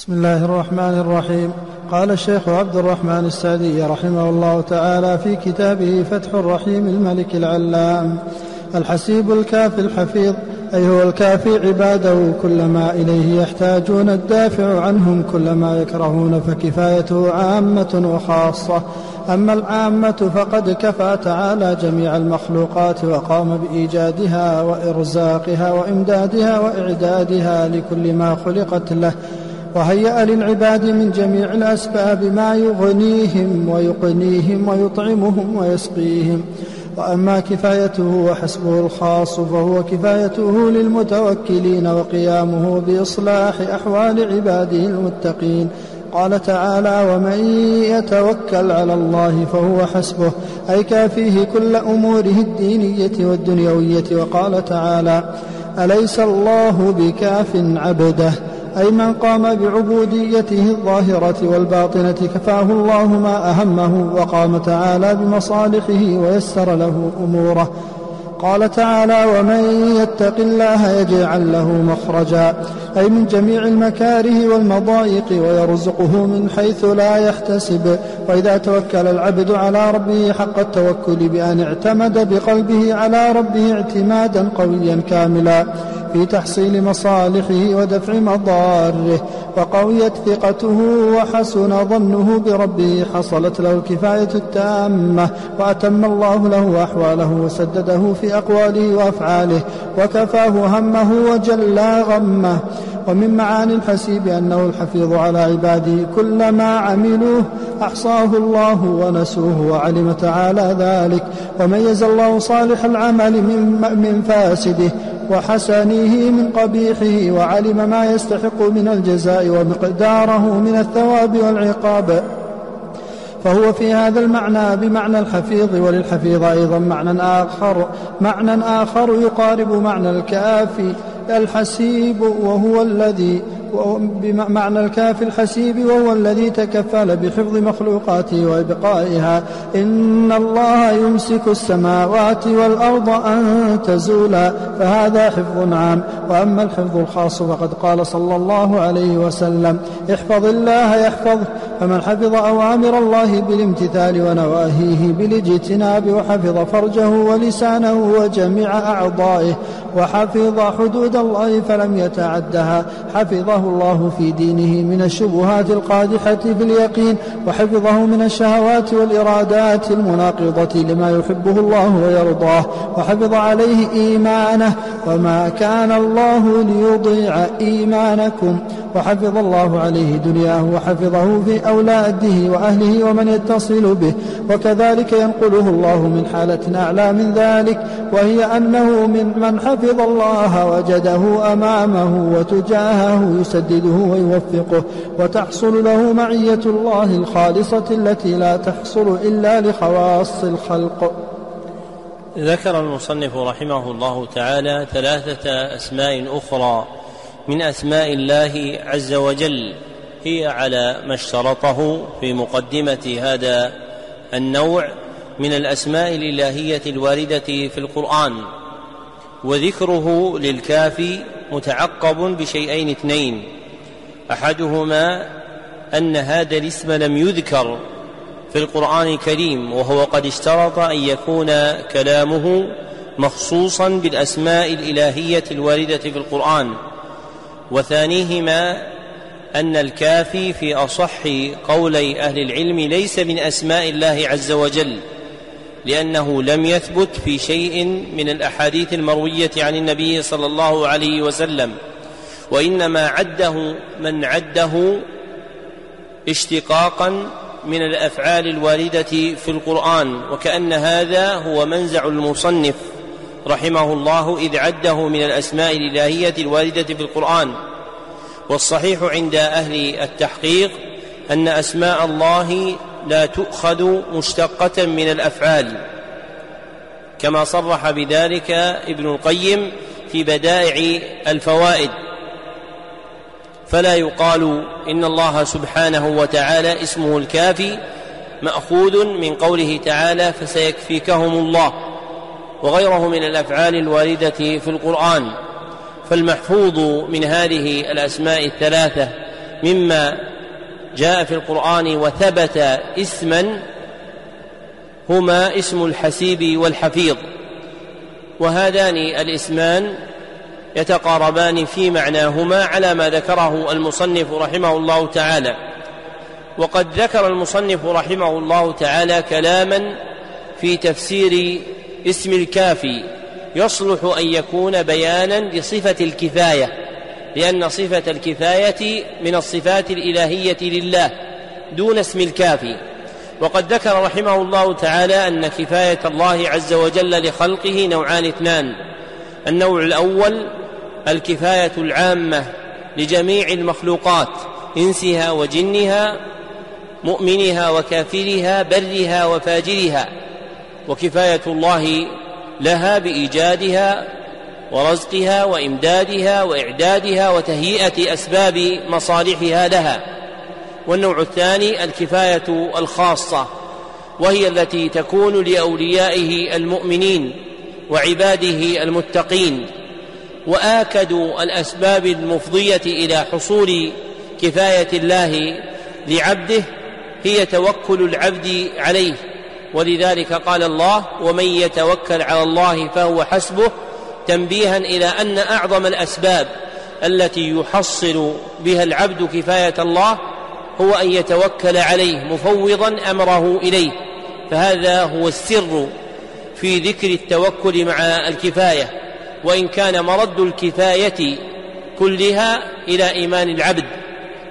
بسم الله الرحمن الرحيم. قال الشيخ عبد الرحمن السعدي رحمه الله تعالى في كتابه فتح الرحيم الملك العلام. الحسيب الكافي الحفيظ أي هو الكافي عباده كل ما إليه يحتاجون الدافع عنهم كل ما يكرهون فكفايته عامة وخاصة. أما العامة فقد كفى تعالى جميع المخلوقات وقام بإيجادها وإرزاقها وإمدادها وإعدادها لكل ما خلقت له. وهيأ للعباد من جميع الأسباب ما يغنيهم ويقنيهم ويطعمهم ويسقيهم. وأما كفايته وحسبه الخاص فهو كفايته للمتوكلين وقيامه بإصلاح أحوال عباده المتقين. قال تعالى ومن يتوكل على الله فهو حسبه أي كافيه كل أموره الدينية والدنيوية. وقال تعالى أليس الله بكاف عبده؟ أي من قام بعبوديته الظاهرة والباطنة كفاه الله ما أهمه وقام تعالى بمصالحه ويسر له أموره. قال تعالى ومن يتق الله يجعل له مخرجا. أي من جميع المكاره والمضايق ويرزقه من حيث لا يحتسب. وإذا توكل العبد على ربه حق التوكل بأن اعتمد بقلبه على ربه اعتمادا قويا كاملا. في تحصيل مصالحه ودفع مضاره وقويت ثقته وحسن ظنه بربه. حصلت له الكفاية التامة وأتم الله له أحواله وسدده في أقواله وأفعاله وكفاه همه وجلى غمه. ومن معاني الحسيب أنه الحفيظ على عباده كل ما عملوه أحصاه الله ونسوه وعلم تعالى ذلك. وميز الله صالح العمل من, من فاسده وحسنه من قبيحه وعلم ما يستحق من الجزاء ومقداره من الثواب والعقاب. فهو في هذا المعنى بمعنى الحفيظ وللحفيظ أيضا معنى آخر معنى آخر يقارب معنى الكافي الحسيب وهو الذي بمعنى الكاف الحسيب وهو الذي تكفل بحفظ مخلوقاته وإبقائها. إن الله يمسك السماوات والأرض أن تزولا فهذا حفظ عام. وأما الحفظ الخاص فقد قال صلى الله عليه وسلم احفظ الله يحفظه فمن حفظ أوامر الله بالامتثال ونواهيه بالاجتناب وحفظ فرجه ولسانه وجميع أعضائه وحفظ حدود الله فلم يتعدها حفظه الله في دينه من الشبهات القادحة في اليقين وحفظه من الشهوات والإرادات المناقضة لما يحبه الله ويرضاه وحفظ عليه إيمانه وما كان الله ليضيع إيمانكم. وحفظ الله عليه دنياه وحفظه في أولاده وأهله ومن يتصل به وكذلك ينقله الله من حالة أعلى من ذلك وهي أنه من من حفظ الله وجده أمامه وتجاهه يسدده ويوفقه وتحصل له معية الله الخالصة التي لا تحصل إلا لخواص الخلق. ذكر المصنف رحمه الله تعالى ثلاثة أسماء أخرى. من أسماء الله عز وجل هي على ما اشترطه في مقدمة هذا النوع من الأسماء الإلهية الواردة في القرآن. وذكره للكافي متعقب بشيئين اثنين. أحدهما أن هذا الاسم لم يذكر في القرآن الكريم وهو قد اشترط أن يكون كلامه مخصوصا بالأسماء الإلهية الواردة في القرآن. وثانيهما أن الكافي في أصح قولي أهل العلم ليس من أسماء الله عز وجل لأنه لم يثبت في شيء من الأحاديث المروية عن النبي صلى الله عليه وسلم وإنما عده من عده اشتقاقا من الأفعال الواردة في القرآن وكأن هذا هو منزع المصنف. رحمه الله إذ عده من الأسماء الإلهية الواردة في القرآن. والصحيح عند أهل التحقيق أن أسماء الله لا تؤخذ مشتقة من الأفعال كما صرح بذلك ابن القيم في بدائع الفوائد. فلا يقال إن الله سبحانه وتعالى اسمه الكافي مأخوذ من قوله تعالى فسيكفيكهم الله. وغيره من الأفعال الواردة في القرآن. فالمحفوظ من هذه الأسماء الثلاثة مما جاء في القرآن وثبت اسما هما اسم الحسيب والحفيظ. وهذان الاسمان يتقاربان في معناهما على ما ذكره المصنف رحمه الله تعالى. وقد ذكر المصنف رحمه الله تعالى كلاما في تفسير اسم الكافي يصلح أن يكون بيانا لصفة الكفاية لأن صفة الكفاية من الصفات الإلهية لله دون اسم الكافي. وقد ذكر رحمه الله تعالى أن كفاية الله عز وجل لخلقه نوعان اثنان. النوع الأول الكفاية العامة لجميع المخلوقات إنسها وجنها مؤمنها وكافرها برها وفاجرها. وكفاية الله لها بإيجادها ورزقها وإمدادها وإعدادها وتهيئة أسباب مصالحها لها. والنوع الثاني الكفاية الخاصة وهي التي تكون لأوليائه المؤمنين وعباده المتقين. واكد الأسباب المفضية إلى حصول كفاية الله لعبده هي توكل العبد عليه. ولذلك قال الله ومن يتوكل على الله فهو حسبه. تنبيها إلى أن أعظم الأسباب التي يحصل بها العبد كفاية الله هو أن يتوكل عليه مفوضا أمره إليه. فهذا هو السر في ذكر التوكل مع الكفاية. وإن كان مرد الكفاية كلها إلى إيمان العبد.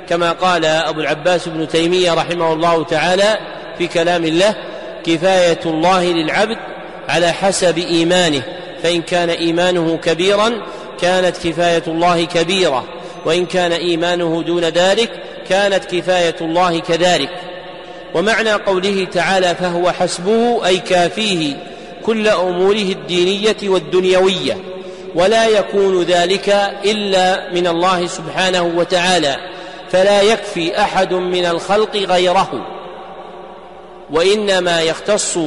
كما قال أبو العباس بن تيمية رحمه الله تعالى في كلام له كفاية الله للعبد على حسب إيمانه فإن كان إيمانه كبيرا كانت كفاية الله كبيرة وإن كان إيمانه دون ذلك كانت كفاية الله كذلك. ومعنى قوله تعالى فهو حسبه أي كافيه كل أموره الدينية والدنيوية ولا يكون ذلك إلا من الله سبحانه وتعالى فلا يكفي أحد من الخلق غيره. وإنما يختص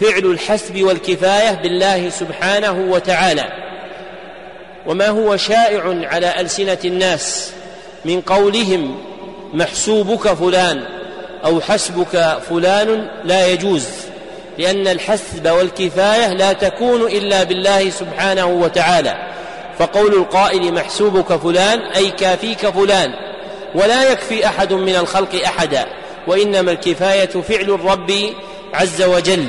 فعل الحسب والكفاية بالله سبحانه وتعالى. وما هو شائع على ألسنة الناس من قولهم محسوبك فلان أو حسبك فلان لا يجوز لأن الحسب والكفاية لا تكون إلا بالله سبحانه وتعالى. فقول القائل محسوبك فلان أي كافيك فلان ولا يكفي أحد من الخلق أحدا. وإنما الكفاية فعل الرب عز وجل.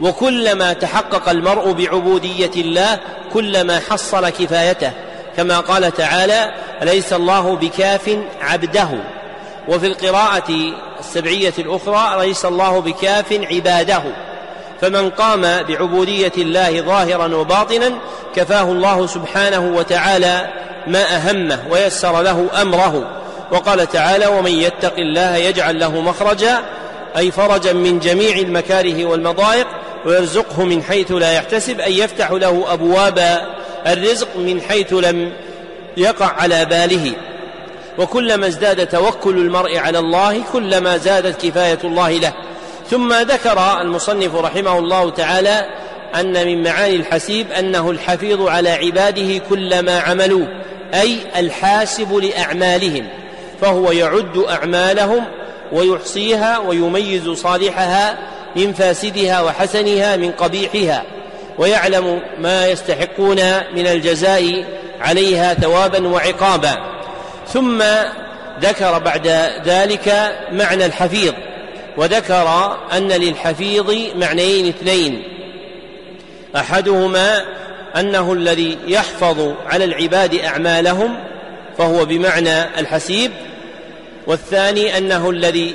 وكلما تحقق المرء بعبودية الله كلما حصل كفايته. كما قال تعالى أليس الله بكاف عبده؟ وفي القراءة السبعية الأخرى أليس الله بكاف عباده؟ فمن قام بعبودية الله ظاهرا وباطنا كفاه الله سبحانه وتعالى ما أهمه ويسر له أمره. وقال تعالى ومن يتق الله يجعل له مخرجا أي فرجا من جميع المكاره والمضايق ويرزقه من حيث لا يحتسب أن يفتح له أبواب الرزق من حيث لم يقع على باله. وكلما ازداد توكل المرء على الله كلما زادت كفاية الله له. ثم ذكر المصنف رحمه الله تعالى أن من معاني الحسيب أنه الحفيظ على عباده كلما عملوا أي الحاسب لأعمالهم. فهو يعد أعمالهم ويحصيها ويميز صالحها من فاسدها وحسنها من قبيحها ويعلم ما يستحقون من الجزاء عليها ثوابا وعقابا. ثم ذكر بعد ذلك معنى الحفيظ وذكر أن للحفيظ معنيين اثنين. أحدهما أنه الذي يحفظ على العباد أعمالهم فهو بمعنى الحسيب والثاني أنه الذي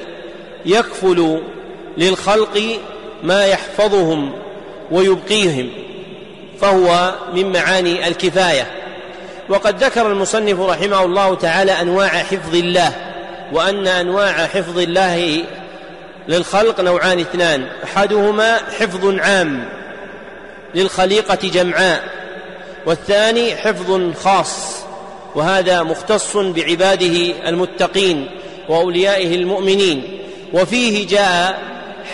يكفل للخلق ما يحفظهم ويبقيهم فهو من معاني الكفاية. وقد ذكر المصنف رحمه الله تعالى أنواع حفظ الله وأن أنواع حفظ الله للخلق نوعان اثنان أحدهما حفظ عام للخليقة جمعاء والثاني حفظ خاص وهذا مختص بعباده المتقين. وأوليائه المؤمنين. وفيه جاء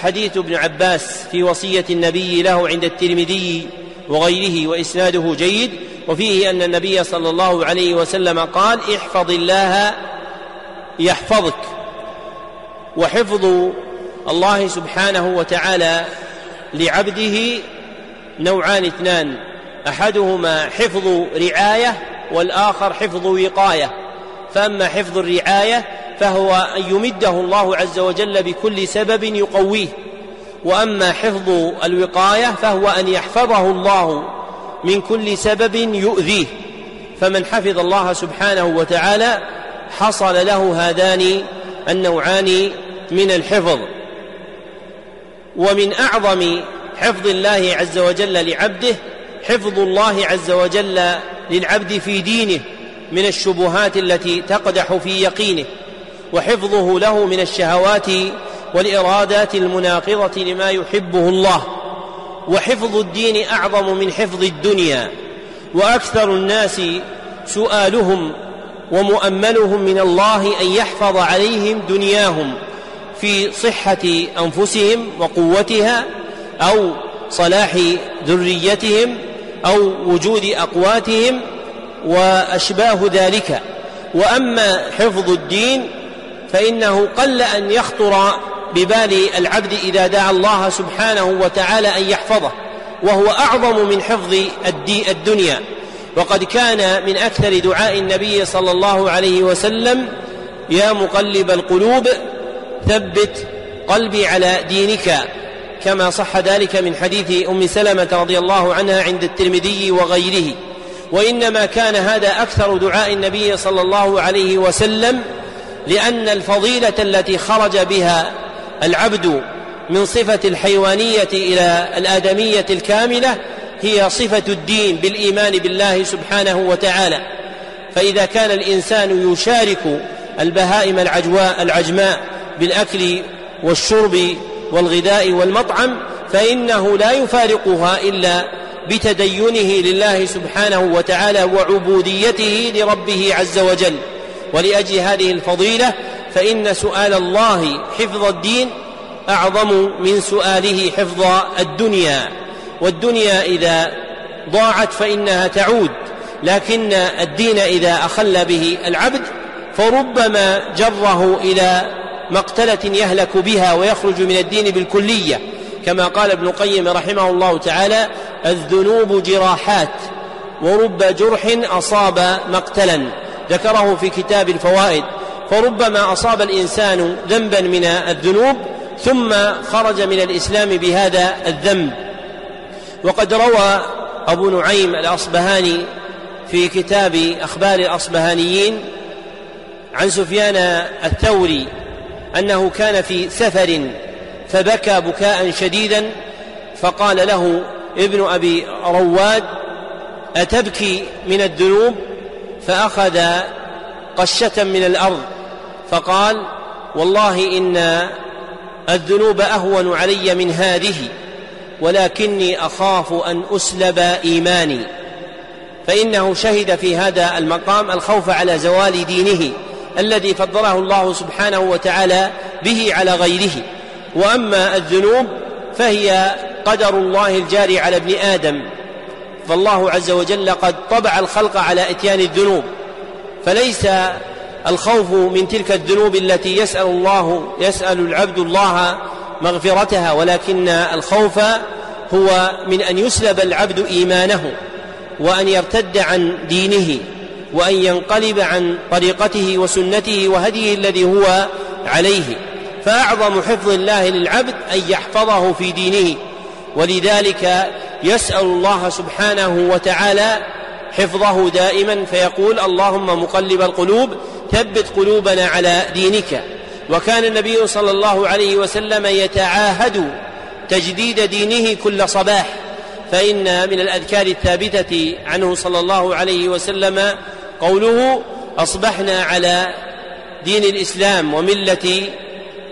حديث ابن عباس في وصية النبي له عند الترمذي وغيره وإسناده جيد. وفيه أن النبي صلى الله عليه وسلم قال احفظ الله يحفظك وحفظ الله سبحانه وتعالى لعبده نوعان اثنان. أحدهما حفظ رعاية والآخر حفظ وقاية. فأما حفظ الرعاية فهو أن يمده الله عز وجل بكل سبب يقويه. وأما حفظ الوقاية فهو أن يحفظه الله من كل سبب يؤذيه. فمن حفظ الله سبحانه وتعالى حصل له هذان النوعان من الحفظ. ومن أعظم حفظ الله عز وجل لعبده حفظ الله عز وجل للعبد في دينه من الشبهات التي تقدح في يقينه. وحفظه له من الشهوات والإرادات المناقضة لما يحبه الله. وحفظ الدين أعظم من حفظ الدنيا. وأكثر الناس سؤالهم ومؤملهم من الله أن يحفظ عليهم دنياهم في صحة أنفسهم وقوتها أو صلاح ذريتهم أو وجود أقواتهم وأشباه ذلك. وأما حفظ الدين فإنه قل أن يخطر ببال العبد إذا دعا الله سبحانه وتعالى أن يحفظه وهو أعظم من حفظ الدنيا. وقد كان من أكثر دعاء النبي صلى الله عليه وسلم يا مقلب القلوب ثبت قلبي على دينك. كما صح ذلك من حديث أم سلمة رضي الله عنها عند الترمذي وغيره. وإنما كان هذا أكثر دعاء النبي صلى الله عليه وسلم لأن الفضيلة التي خرج بها العبد من صفة الحيوانية إلى الآدمية الكاملة هي صفة الدين بالإيمان بالله سبحانه وتعالى. فإذا كان الإنسان يشارك البهائم العجواء العجماء بالأكل والشرب والغذاء والمطعم فإنه لا يفارقها إلا بتدينه لله سبحانه وتعالى وعبوديته لربه عز وجل. ولأجل هذه الفضيلة فإن سؤال الله حفظ الدين أعظم من سؤاله حفظ الدنيا. والدنيا إذا ضاعت فإنها تعود لكن الدين إذا أخل به العبد فربما جره إلى مقتلة يهلك بها ويخرج من الدين بالكلية. كما قال ابن القيم رحمه الله تعالى الذنوب جراحات ورب جرح أصاب مقتلا. ذكره في كتاب الفوائد فربما أصاب الإنسان ذنبا من الذنوب ثم خرج من الإسلام بهذا الذنب. وقد روى أبو نعيم الأصبهاني في كتاب أخبار الأصبهانيين عن سفيان الثوري أنه كان في سفر فبكى بكاء شديدا فقال له ابن أبي رواد أتبكي من الذنوب؟ فأخذ قشة من الأرض فقال والله إن الذنوب أهون علي من هذه ولكني أخاف أن أسلب إيماني. فإنه شهد في هذا المقام الخوف على زوال دينه الذي فضله الله سبحانه وتعالى به على غيره. وأما الذنوب فهي قدر الله الجاري على ابن آدم. فالله عز وجل قد طبع الخلق على إتيان الذنوب. فليس الخوف من تلك الذنوب التي يسأل الله يسأل العبد الله مغفرتها ولكن الخوف هو من أن يسلب العبد إيمانه وأن يرتد عن دينه وأن ينقلب عن طريقته وسنته وهديه الذي هو عليه. فأعظم حفظ الله للعبد أن يحفظه في دينه. ولذلك يسأل الله سبحانه وتعالى حفظه دائما فيقول اللهم مقلب القلوب ثبت قلوبنا على دينك. وكان النبي صلى الله عليه وسلم يتعاهد تجديد دينه كل صباح. فإن من الأذكار الثابتة عنه صلى الله عليه وسلم قوله أصبحنا على دين الإسلام وملة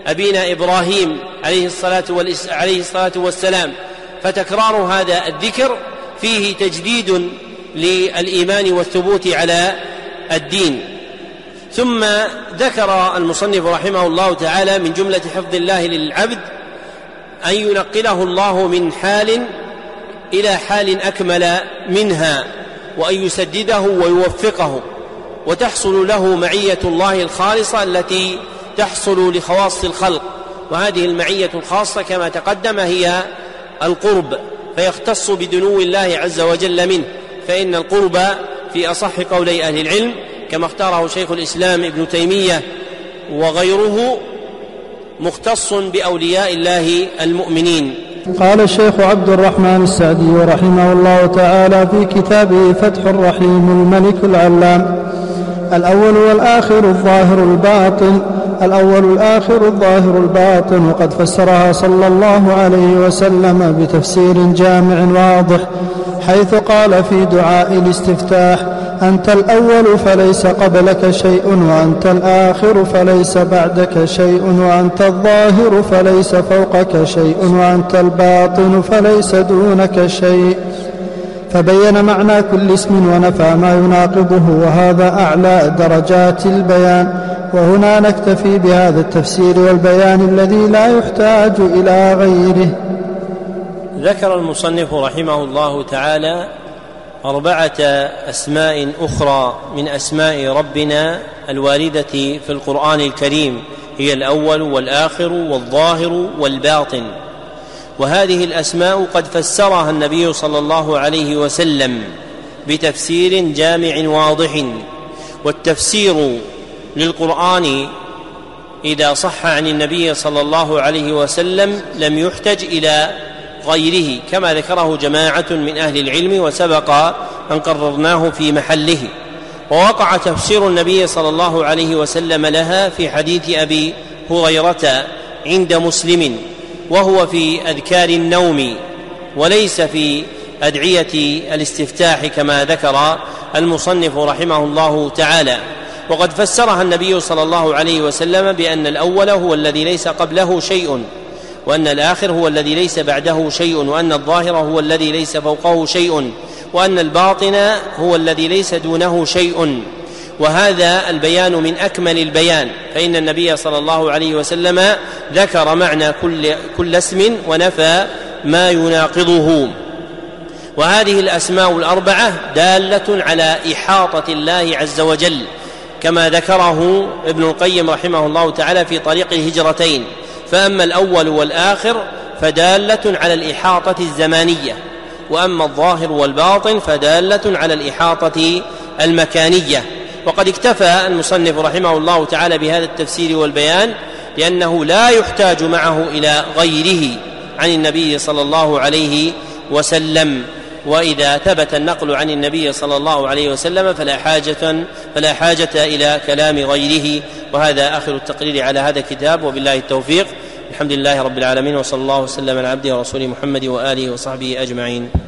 أبينا إبراهيم عليه الصلاة, عليه الصلاة والسلام. فتكرار هذا الذكر فيه تجديد للإيمان والثبوت على الدين. ثم ذكر المصنف رحمه الله تعالى من جملة حفظ الله للعبد أن ينقله الله من حال إلى حال أكمل منها وأن يسدده ويوفقه وتحصل له معية الله الخالصة التي تحصل لخواص الخلق. وهذه المعية الخاصة كما تقدم هي القرب فيختص بدنو الله عز وجل منه. فإن القرب في أصح قولي أهل العلم كما اختاره شيخ الإسلام ابن تيمية وغيره مختص بأولياء الله المؤمنين. قال الشيخ عبد الرحمن السعدي رحمه الله تعالى في كتابه فتح الرحيم الملك العلام الأول والآخر الظاهر الباطن الأول الآخر الظاهر الباطن. وقد فسرها صلى الله عليه وسلم بتفسير جامع واضح حيث قال في دعاء الاستفتاح أنت الأول فليس قبلك شيء وأنت الآخر فليس بعدك شيء وأنت الظاهر فليس فوقك شيء وأنت الباطن فليس دونك شيء. فبين معنى كل اسم ونفى ما يناقضه وهذا أعلى درجات البيان. وهنا نكتفي بهذا التفسير والبيان الذي لا يحتاج إلى غيره. ذكر المصنف رحمه الله تعالى أربعة أسماء أخرى من أسماء ربنا الواردة في القرآن الكريم. هي الأول والآخر والظاهر والباطن. وهذه الأسماء قد فسرها النبي صلى الله عليه وسلم بتفسير جامع واضح والتفسير للقرآن إذا صح عن النبي صلى الله عليه وسلم لم يحتج إلى غيره كما ذكره جماعة من أهل العلم وسبق أن قررناه في محله. ووقع تفسير النبي صلى الله عليه وسلم لها في حديث أبي هريرة عند مسلم. وهو في أذكار النوم وليس في أدعية الاستفتاح كما ذكر المصنف رحمه الله تعالى. وقد فسرها النبي صلى الله عليه وسلم بأن الأول هو الذي ليس قبله شيء وأن الآخر هو الذي ليس بعده شيء وأن الظاهر هو الذي ليس فوقه شيء وأن الباطن هو الذي ليس دونه شيء. وهذا البيان من أكمل البيان فإن النبي صلى الله عليه وسلم ذكر معنى كل كل اسم ونفى ما يناقضه. وهذه الأسماء الأربعة دالة على إحاطة الله عز وجل كما ذكره ابن القيم رحمه الله تعالى في طريق الهجرتين. فأما الأول والآخر فدالة على الإحاطة الزمانية وأما الظاهر والباطن فدالة على الإحاطة المكانية. وقد اكتفى المصنف رحمه الله تعالى بهذا التفسير والبيان لأنه لا يحتاج معه إلى غيره عن النبي صلى الله عليه وسلم. وإذا ثبت النقل عن النبي صلى الله عليه وسلم فلا حاجة فلا حاجة إلى كلام غيره. وهذا آخر التقرير على هذا الكتاب وبالله التوفيق. الحمد لله رب العالمين وصلى الله وسلم على عبده ورسوله محمد وآله وصحبه أجمعين.